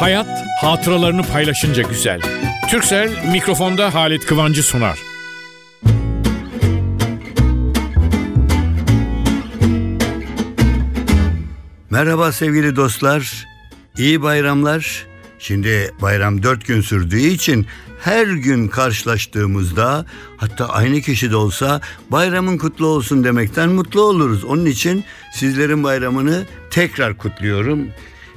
Hayat hatıralarını paylaşınca güzel. Türksel mikrofonda Halit Kıvancı sunar. Merhaba sevgili dostlar. İyi bayramlar. Şimdi bayram dört gün sürdüğü için her gün karşılaştığımızda hatta aynı kişi de olsa bayramın kutlu olsun demekten mutlu oluruz. Onun için sizlerin bayramını tekrar kutluyorum.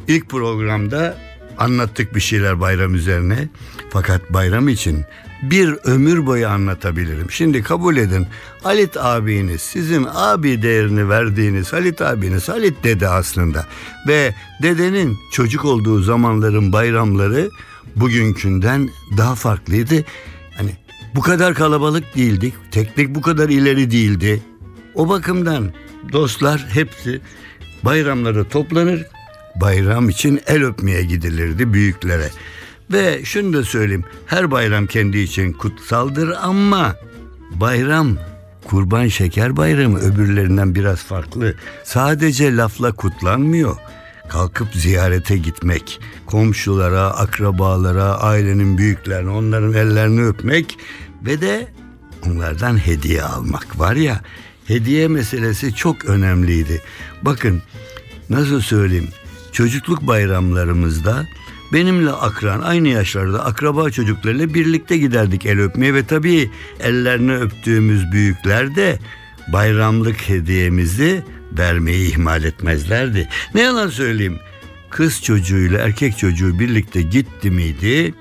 İlk programda anlattık bir şeyler bayram üzerine. Fakat bayram için bir ömür boyu anlatabilirim. Şimdi kabul edin Halit abiniz sizin abi değerini verdiğiniz Halit abiniz Halit dede aslında. Ve dedenin çocuk olduğu zamanların bayramları bugünkünden daha farklıydı. Hani bu kadar kalabalık değildik. Teknik bu kadar ileri değildi. O bakımdan dostlar hepsi bayramlara toplanır. Bayram için el öpmeye gidilirdi büyüklere. Ve şunu da söyleyeyim. Her bayram kendi için kutsaldır ama bayram Kurban Şeker Bayramı öbürlerinden biraz farklı. Sadece lafla kutlanmıyor. Kalkıp ziyarete gitmek, komşulara, akrabalara, ailenin büyüklerine, onların ellerini öpmek ve de onlardan hediye almak var ya. Hediye meselesi çok önemliydi. Bakın nasıl söyleyeyim? Çocukluk bayramlarımızda benimle akran aynı yaşlarda akraba çocuklarıyla birlikte giderdik el öpmeye ve tabii ellerini öptüğümüz büyükler de bayramlık hediyemizi vermeyi ihmal etmezlerdi. Ne yalan söyleyeyim kız çocuğuyla erkek çocuğu birlikte gitti miydi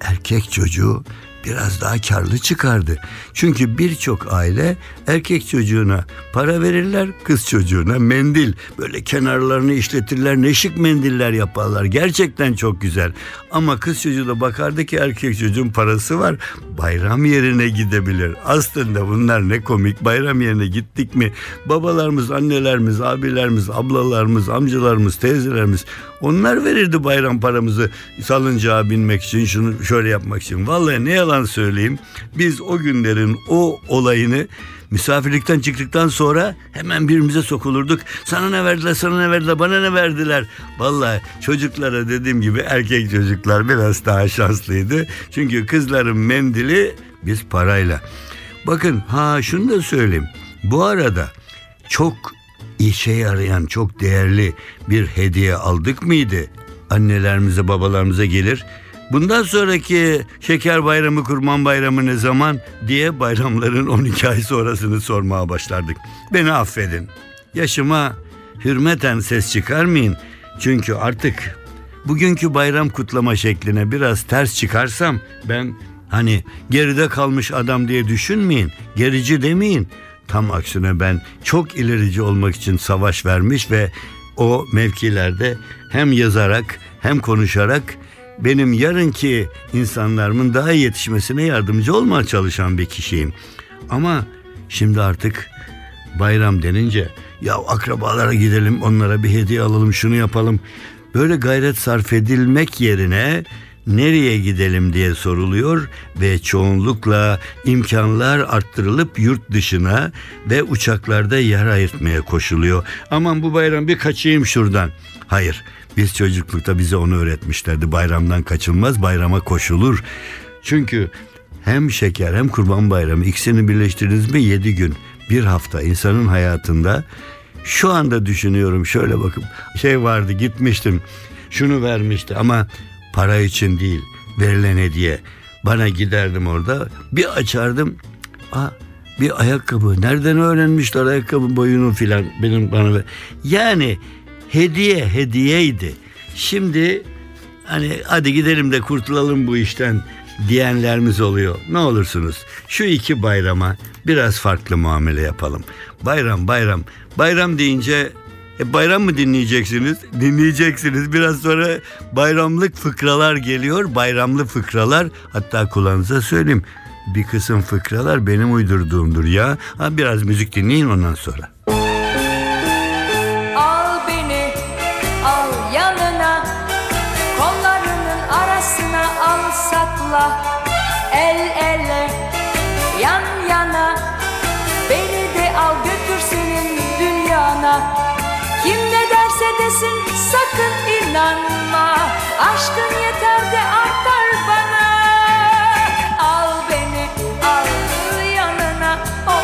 erkek çocuğu biraz daha karlı çıkardı. Çünkü birçok aile erkek çocuğuna para verirler, kız çocuğuna mendil. Böyle kenarlarını işletirler, neşik mendiller yaparlar. Gerçekten çok güzel. Ama kız çocuğu da bakardı ki erkek çocuğun parası var. Bayram yerine gidebilir. Aslında bunlar ne komik. Bayram yerine gittik mi babalarımız, annelerimiz, abilerimiz, ablalarımız, amcalarımız, teyzelerimiz onlar verirdi bayram paramızı salıncağa binmek için, şunu şöyle yapmak için. Vallahi ne yalan söyleyeyim. Biz o günlerin o olayını misafirlikten çıktıktan sonra hemen birbirimize sokulurduk. Sana ne verdiler, sana ne verdiler, bana ne verdiler. Vallahi çocuklara dediğim gibi erkek çocuklar biraz daha şanslıydı. Çünkü kızların mendili biz parayla. Bakın ha şunu da söyleyeyim. Bu arada çok işe yarayan çok değerli bir hediye aldık mıydı? Annelerimize babalarımıza gelir. Bundan sonraki şeker bayramı kurban bayramı ne zaman diye bayramların 12 ay sonrasını sormaya başlardık. Beni affedin. Yaşıma hürmeten ses çıkarmayın. Çünkü artık bugünkü bayram kutlama şekline biraz ters çıkarsam ben hani geride kalmış adam diye düşünmeyin. Gerici demeyin. Tam aksine ben çok ilerici olmak için savaş vermiş ve o mevkilerde hem yazarak hem konuşarak benim yarınki insanlarımın daha iyi yetişmesine yardımcı olmaya çalışan bir kişiyim. Ama şimdi artık bayram denince ya akrabalara gidelim onlara bir hediye alalım şunu yapalım. Böyle gayret sarf edilmek yerine nereye gidelim diye soruluyor ve çoğunlukla imkanlar arttırılıp yurt dışına ve uçaklarda yer ayırtmaya koşuluyor. Aman bu bayram bir kaçayım şuradan. Hayır biz çocuklukta bize onu öğretmişlerdi. Bayramdan kaçılmaz bayrama koşulur. Çünkü hem şeker hem kurban bayramı ikisini birleştirdiniz mi yedi gün bir hafta insanın hayatında şu anda düşünüyorum şöyle bakın şey vardı gitmiştim şunu vermişti ama para için değil verilen hediye. Bana giderdim orada bir açardım. Aa, bir ayakkabı nereden öğrenmişler ayakkabı boyunu filan benim bana yani hediye hediyeydi. Şimdi hani hadi gidelim de kurtulalım bu işten diyenlerimiz oluyor. Ne olursunuz şu iki bayrama biraz farklı muamele yapalım. Bayram bayram bayram deyince e bayram mı dinleyeceksiniz? Dinleyeceksiniz. Biraz sonra bayramlık fıkralar geliyor. Bayramlı fıkralar. Hatta kulağınıza söyleyeyim. Bir kısım fıkralar benim uydurduğumdur ya. Ha, biraz müzik dinleyin ondan sonra. Sakın inanma. Aşkın yeter de artar bana. Al beni al yanına. Oh,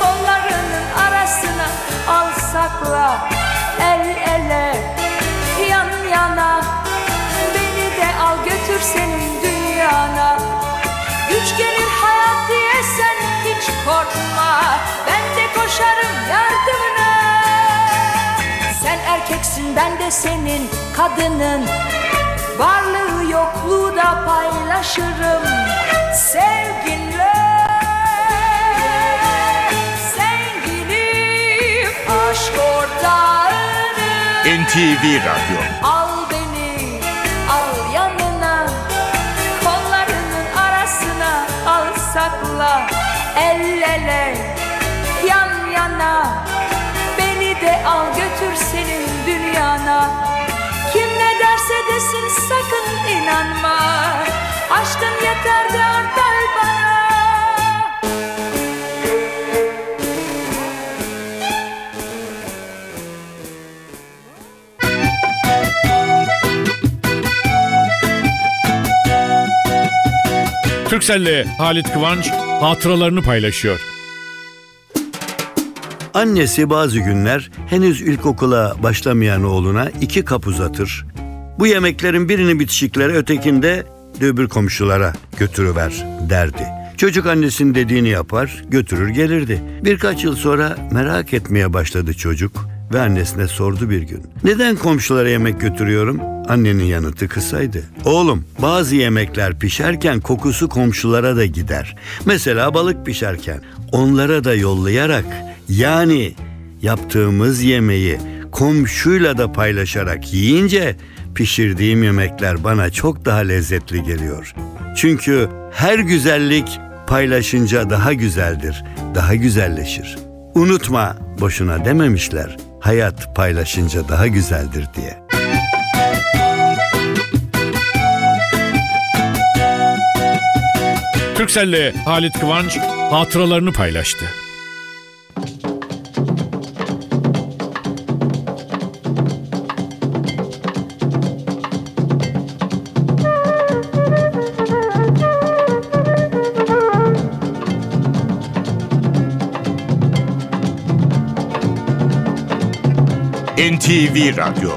Kollarının arasına. Al sakla El ele yan yana. Beni de al götür senin dünyana. Güç gelir hayat diye sen hiç korkma ben de senin kadının. Varlığı yokluğu da paylaşırım. Sevginle Sevgilim aşk ortağınım NTV Radyo. Al beni, al yanına. Kollarının arasına al sakla. El dünyana Kim ne derse desin sakın inanma. Aşkın yeter de artar bana. Türkcell'le Halit Kıvanç hatıralarını paylaşıyor. Annesi bazı günler henüz ilkokula başlamayan oğluna iki kap uzatır. Bu yemeklerin birini bitişiklere ötekinde de öbür komşulara götürüver derdi. Çocuk annesinin dediğini yapar, götürür gelirdi. Birkaç yıl sonra merak etmeye başladı çocuk ve annesine sordu bir gün. Neden komşulara yemek götürüyorum? Annenin yanıtı kısaydı. Oğlum bazı yemekler pişerken kokusu komşulara da gider. Mesela balık pişerken onlara da yollayarak yani yaptığımız yemeği komşuyla da paylaşarak yiyince pişirdiğim yemekler bana çok daha lezzetli geliyor. Çünkü her güzellik paylaşınca daha güzeldir, daha güzelleşir. Unutma boşuna dememişler. Hayat paylaşınca daha güzeldir diye. Türkcell'le Halit Kıvanç hatıralarını paylaştı. NTV Radyo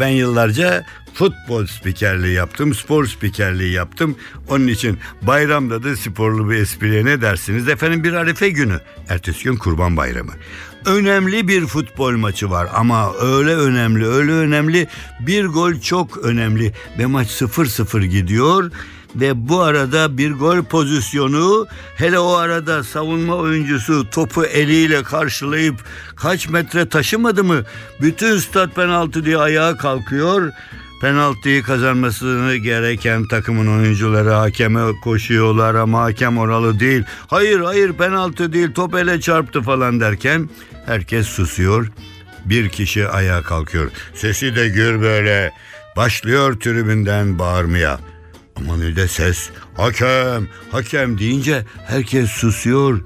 Ben yıllarca futbol spikerliği yaptım, spor spikerliği yaptım. Onun için bayramda da sporlu bir espriye ne dersiniz? Efendim bir arefe günü, ertesi gün kurban bayramı. Önemli bir futbol maçı var ama öyle önemli, öyle önemli. Bir gol çok önemli ve maç 0-0 gidiyor. Ve bu arada bir gol pozisyonu hele o arada savunma oyuncusu topu eliyle karşılayıp kaç metre taşımadı mı? Bütün stat penaltı diye ayağa kalkıyor. Penaltıyı kazanmasını gereken takımın oyuncuları hakeme koşuyorlar ama hakem oralı değil. Hayır hayır penaltı değil top ele çarptı falan derken herkes susuyor. Bir kişi ayağa kalkıyor. Sesi de gür böyle. Başlıyor tribünden bağırmaya. Ama ne de ses. Hakem, hakem deyince herkes susuyor.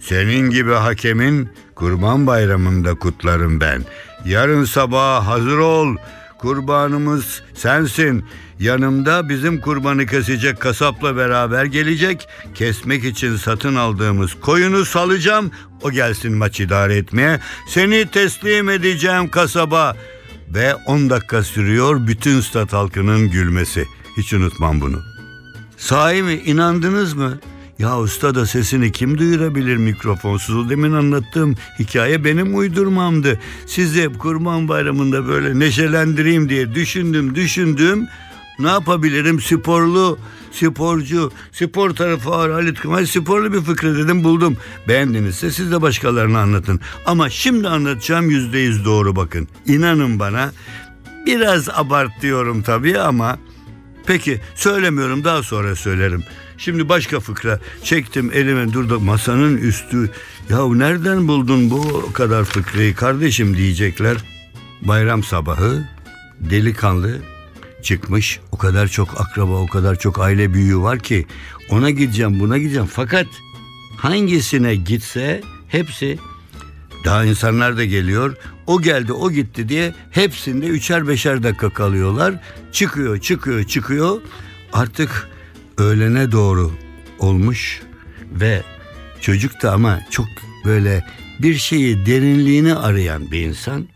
Senin gibi hakemin kurban bayramında kutlarım ben. Yarın sabah hazır ol. kurbanımız sensin. Yanımda bizim kurbanı kesecek kasapla beraber gelecek. Kesmek için satın aldığımız koyunu salacağım. O gelsin maç idare etmeye. Seni teslim edeceğim kasaba. Ve 10 dakika sürüyor bütün stat halkının gülmesi. Hiç unutmam bunu. Sahi mi inandınız mı? Ya usta da sesini kim duyurabilir mikrofonsuz? Demin anlattığım hikaye benim uydurmamdı. Sizi kurban bayramında böyle neşelendireyim diye düşündüm düşündüm. Ne yapabilirim sporlu, sporcu, spor tarafı ağır Halit Kıvanç sporlu bir fıkra dedim buldum. Beğendinizse siz de başkalarına anlatın. Ama şimdi anlatacağım yüzde yüz doğru bakın. İnanın bana biraz abartıyorum tabii ama Peki söylemiyorum daha sonra söylerim. Şimdi başka fıkra çektim elime durdu masanın üstü. Ya nereden buldun bu kadar fıkrayı kardeşim diyecekler. Bayram sabahı delikanlı çıkmış. O kadar çok akraba o kadar çok aile büyüğü var ki ona gideceğim buna gideceğim. Fakat hangisine gitse hepsi daha insanlar da geliyor. O geldi, o gitti diye hepsinde üçer beşer dakika kalıyorlar. Çıkıyor, çıkıyor, çıkıyor. Artık öğlene doğru olmuş ve çocuk da ama çok böyle bir şeyi derinliğini arayan bir insan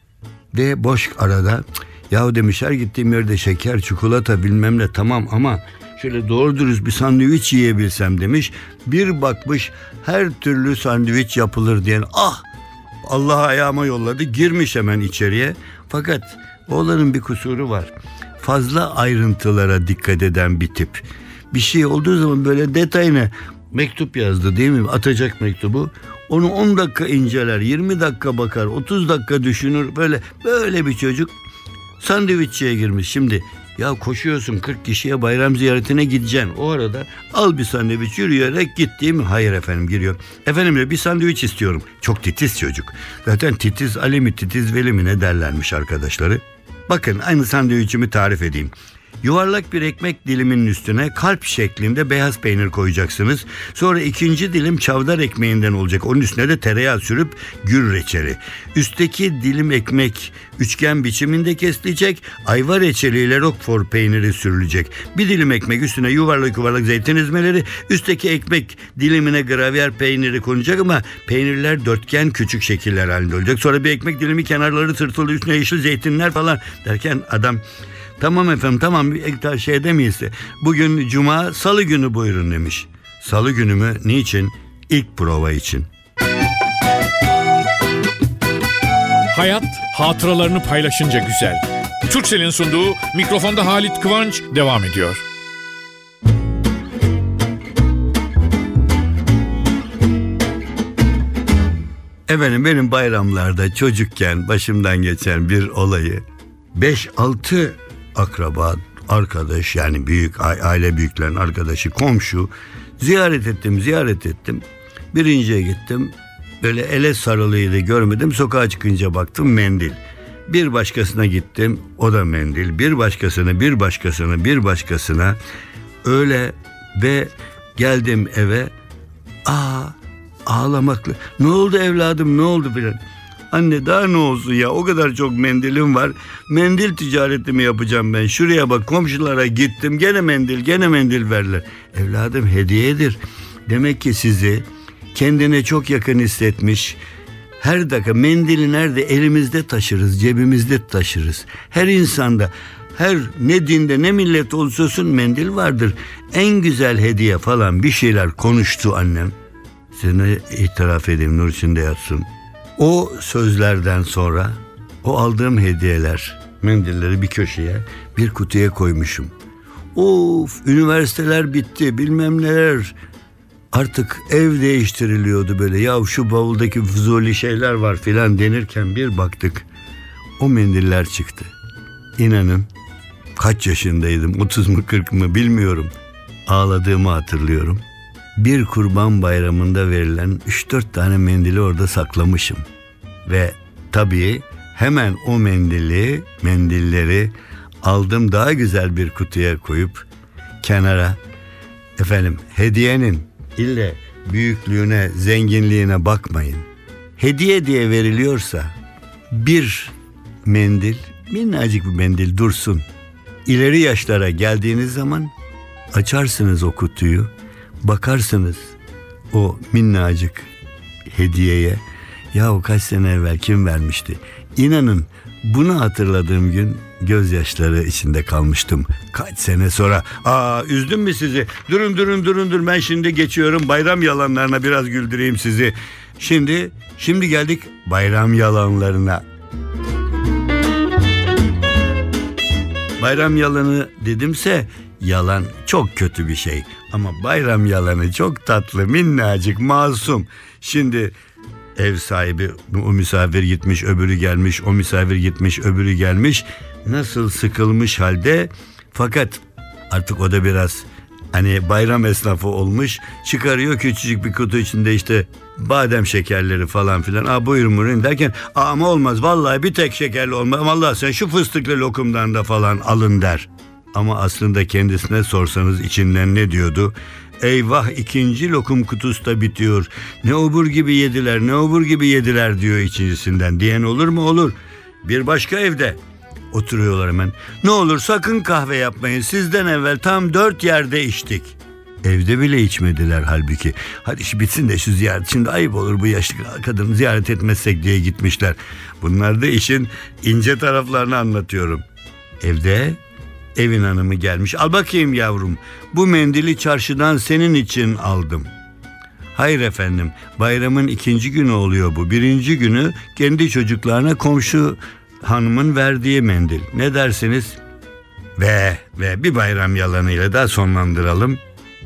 ve boş arada yahu demiş her gittiğim yerde şeker, çikolata bilmem ne tamam ama şöyle doğru dürüst bir sandviç yiyebilsem demiş. Bir bakmış her türlü sandviç yapılır diyen ah Allah ayağıma yolladı girmiş hemen içeriye. Fakat oğlanın bir kusuru var. Fazla ayrıntılara dikkat eden bir tip. Bir şey olduğu zaman böyle detayına mektup yazdı değil mi? Atacak mektubu. Onu 10 dakika inceler, 20 dakika bakar, 30 dakika düşünür. Böyle böyle bir çocuk sandviççiye girmiş. Şimdi ya koşuyorsun 40 kişiye bayram ziyaretine gideceksin. O arada al bir sandviç yürüyerek git değil mi? Hayır efendim giriyor. Efendim de bir sandviç istiyorum. Çok titiz çocuk. Zaten titiz Ali mi titiz Veli mi ne derlermiş arkadaşları. Bakın aynı sandviçimi tarif edeyim. Yuvarlak bir ekmek diliminin üstüne kalp şeklinde beyaz peynir koyacaksınız. Sonra ikinci dilim çavdar ekmeğinden olacak. Onun üstüne de tereyağı sürüp gül reçeli. Üstteki dilim ekmek üçgen biçiminde kesilecek. Ayva reçeliyle roquefort peyniri sürülecek. Bir dilim ekmek üstüne yuvarlak yuvarlak zeytin ezmeleri. Üstteki ekmek dilimine gravyer peyniri konacak ama peynirler dörtgen küçük şekiller halinde olacak. Sonra bir ekmek dilimi kenarları tırtılı üstüne yeşil zeytinler falan derken adam Tamam efendim tamam bir şey demeyiz. Bugün cuma salı günü buyurun demiş. Salı günü mü? Niçin? İlk prova için. Hayat hatıralarını paylaşınca güzel. Türksel'in sunduğu mikrofonda Halit Kıvanç devam ediyor. Efendim benim bayramlarda çocukken başımdan geçen bir olayı 5-6 akraba, arkadaş yani büyük aile büyüklerin arkadaşı, komşu ziyaret ettim, ziyaret ettim. Birinciye gittim. Böyle ele sarılıydı görmedim. Sokağa çıkınca baktım mendil. Bir başkasına gittim. O da mendil. Bir başkasına, bir başkasına, bir başkasına. Öyle ve geldim eve. Aa ağlamakla. Ne oldu evladım ne oldu filan. Anne daha ne olsun ya o kadar çok mendilim var. Mendil ticareti mi yapacağım ben? Şuraya bak komşulara gittim gene mendil gene mendil verler. Evladım hediyedir. Demek ki sizi kendine çok yakın hissetmiş. Her dakika mendili nerede elimizde taşırız, cebimizde taşırız. Her insanda her ne dinde ne millet olsa olsun mendil vardır. En güzel hediye falan bir şeyler konuştu annem. Seni itiraf edeyim nur içinde yatsın. O sözlerden sonra o aldığım hediyeler, mendilleri bir köşeye, bir kutuya koymuşum. Of, üniversiteler bitti, bilmem neler. Artık ev değiştiriliyordu böyle. Ya şu bavuldaki fuzuli şeyler var filan denirken bir baktık. O mendiller çıktı. İnanın kaç yaşındaydım, 30 mu 40 mı bilmiyorum. Ağladığımı hatırlıyorum bir kurban bayramında verilen 3-4 tane mendili orada saklamışım. Ve tabii hemen o mendili, mendilleri aldım daha güzel bir kutuya koyup kenara efendim hediyenin ille büyüklüğüne, zenginliğine bakmayın. Hediye diye veriliyorsa bir mendil minnacık bir mendil dursun. İleri yaşlara geldiğiniz zaman açarsınız o kutuyu, bakarsınız o minnacık hediyeye. Yahu kaç sene evvel kim vermişti? İnanın bunu hatırladığım gün gözyaşları içinde kalmıştım. Kaç sene sonra. Aa üzdüm mü sizi? Durun durun durun dur ben şimdi geçiyorum bayram yalanlarına biraz güldüreyim sizi. Şimdi şimdi geldik bayram yalanlarına. Bayram yalanı dedimse yalan çok kötü bir şey. Ama bayram yalanı çok tatlı, minnacık, masum. Şimdi ev sahibi o misafir gitmiş, öbürü gelmiş, o misafir gitmiş, öbürü gelmiş. Nasıl sıkılmış halde fakat artık o da biraz hani bayram esnafı olmuş. Çıkarıyor küçücük bir kutu içinde işte badem şekerleri falan filan. Aa buyurun buyurun derken ama olmaz vallahi bir tek şekerli olmaz. Vallahi sen şu fıstıklı lokumdan da falan alın der. Ama aslında kendisine sorsanız içinden ne diyordu? Eyvah ikinci lokum kutusu da bitiyor. Ne obur gibi yediler ne obur gibi yediler diyor ikincisinden. Diyen olur mu? Olur. Bir başka evde oturuyorlar hemen. Ne olur sakın kahve yapmayın. Sizden evvel tam dört yerde içtik. Evde bile içmediler halbuki. Hadi iş bitsin de şu ziyaret. Şimdi ayıp olur bu yaşlı kadını ziyaret etmezsek diye gitmişler. Bunlar da işin ince taraflarını anlatıyorum. Evde evin hanımı gelmiş. Al bakayım yavrum. Bu mendili çarşıdan senin için aldım. Hayır efendim. Bayramın ikinci günü oluyor bu. Birinci günü kendi çocuklarına komşu hanımın verdiği mendil. Ne dersiniz? Ve ve bir bayram yalanıyla da sonlandıralım.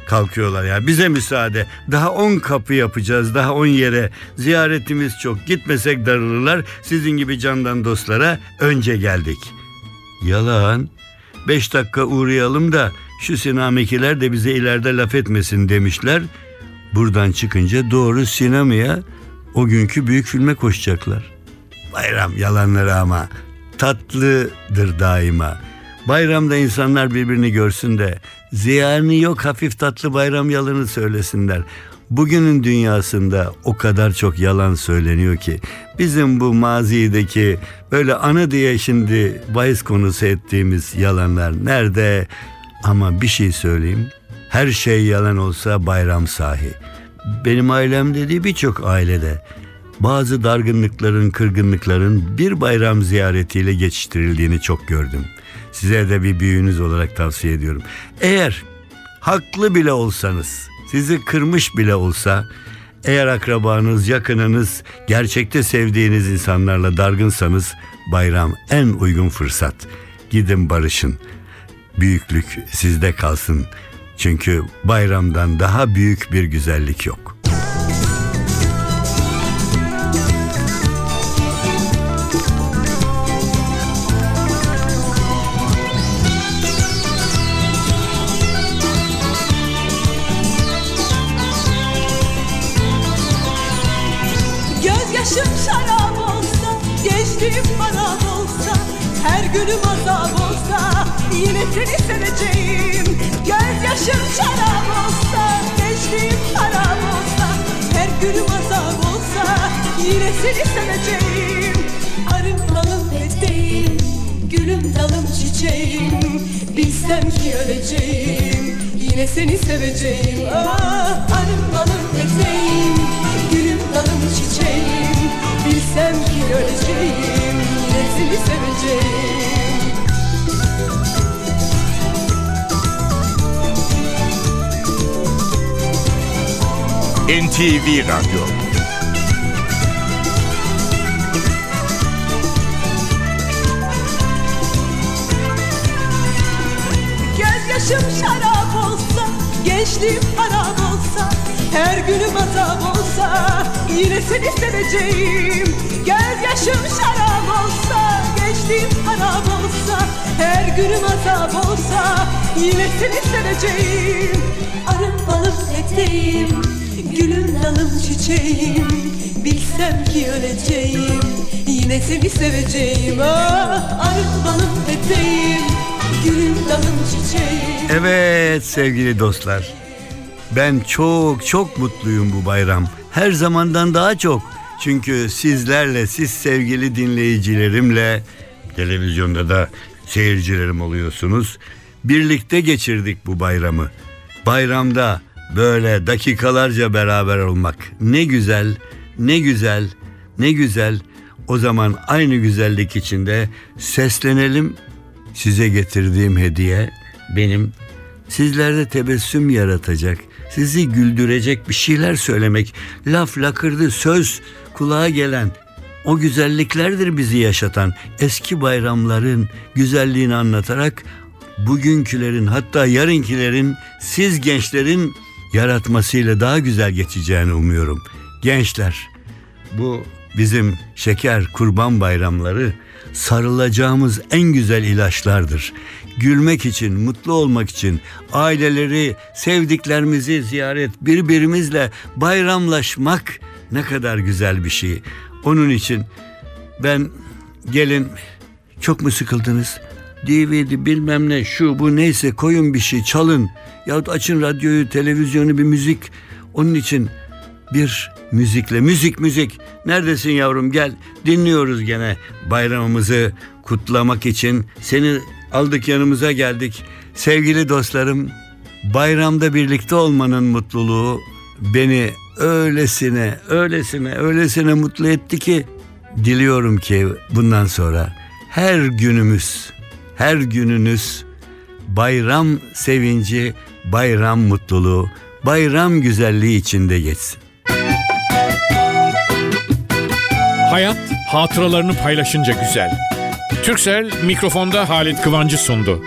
Kalkıyorlar ya bize müsaade. Daha on kapı yapacağız daha on yere. Ziyaretimiz çok gitmesek darılırlar. Sizin gibi candan dostlara önce geldik. Yalan. Beş dakika uğrayalım da şu sinamikiler de bize ileride laf etmesin demişler. Buradan çıkınca doğru sinemaya o günkü büyük filme koşacaklar. Bayram yalanları ama tatlıdır daima. Bayramda insanlar birbirini görsün de ziyani yok hafif tatlı bayram yalanı söylesinler. Bugünün dünyasında o kadar çok yalan söyleniyor ki bizim bu mazideki böyle anı diye şimdi bahis konusu ettiğimiz yalanlar nerede? Ama bir şey söyleyeyim. Her şey yalan olsa bayram sahi. Benim ailem dediği birçok ailede bazı dargınlıkların, kırgınlıkların bir bayram ziyaretiyle geçiştirildiğini çok gördüm. Size de bir büyüğünüz olarak tavsiye ediyorum. Eğer haklı bile olsanız, sizi kırmış bile olsa, eğer akrabanız, yakınınız, gerçekte sevdiğiniz insanlarla dargınsanız bayram en uygun fırsat. Gidin barışın. Büyüklük sizde kalsın. Çünkü bayramdan daha büyük bir güzellik yok. Gözyaşım şarap olsa, gençliğim harap olsa Her günüm azap olsa, yine seni seveceğim. Gözyaşım şarap olsa, gençliğim harap olsa Her günüm azap olsa, yine seni seveceğim. Arım dalım eteğim, gülüm dalım çiçeğim. Bilsem ki öleceğim, yine seni seveceğim. Ah, Arım dalım eteğim, gülüm dalım çiçeğim Bilsem ki öleceğim, yine seni seveceğim NTV Radyo. Gözyaşım şarap olsa, gençliğim harap olsa Her günüm azap olsa, yine seni seveceğim Gözyaşım şarap olsa, gençliğim harap olsa Her günüm azap olsa, yine seni seveceğim Arım balım eteğim, gülüm dalım çiçeğim. Bilsem ki öleceğim, yine seni seveceğim ah, Arım balım eteğim, gülüm dalım çiçeğim. Evet sevgili dostlar. Ben çok çok mutluyum bu bayram. Her zamandan daha çok. Çünkü sizlerle, siz sevgili dinleyicilerimle televizyonda da seyircilerim oluyorsunuz. Birlikte geçirdik bu bayramı. Bayramda böyle dakikalarca beraber olmak ne güzel, ne güzel, ne güzel. O zaman aynı güzellik içinde seslenelim. Size getirdiğim hediye benim sizlerde tebessüm yaratacak, sizi güldürecek bir şeyler söylemek, laf lakırdı, söz kulağa gelen o güzelliklerdir bizi yaşatan. Eski bayramların güzelliğini anlatarak bugünkülerin hatta yarınkilerin siz gençlerin yaratmasıyla daha güzel geçeceğini umuyorum. Gençler bu bizim şeker kurban bayramları sarılacağımız en güzel ilaçlardır. Gülmek için, mutlu olmak için aileleri, sevdiklerimizi ziyaret, birbirimizle bayramlaşmak ne kadar güzel bir şey. Onun için ben gelin çok mu sıkıldınız? DVD bilmem ne şu bu neyse koyun bir şey çalın. Yahut açın radyoyu, televizyonu bir müzik. Onun için bir müzikle müzik müzik neredesin yavrum gel dinliyoruz gene bayramımızı kutlamak için seni aldık yanımıza geldik sevgili dostlarım bayramda birlikte olmanın mutluluğu beni öylesine öylesine öylesine mutlu etti ki diliyorum ki bundan sonra her günümüz her gününüz bayram sevinci bayram mutluluğu bayram güzelliği içinde geçsin. Hayat hatıralarını paylaşınca güzel. Türksel mikrofonda Halit Kıvancı sundu.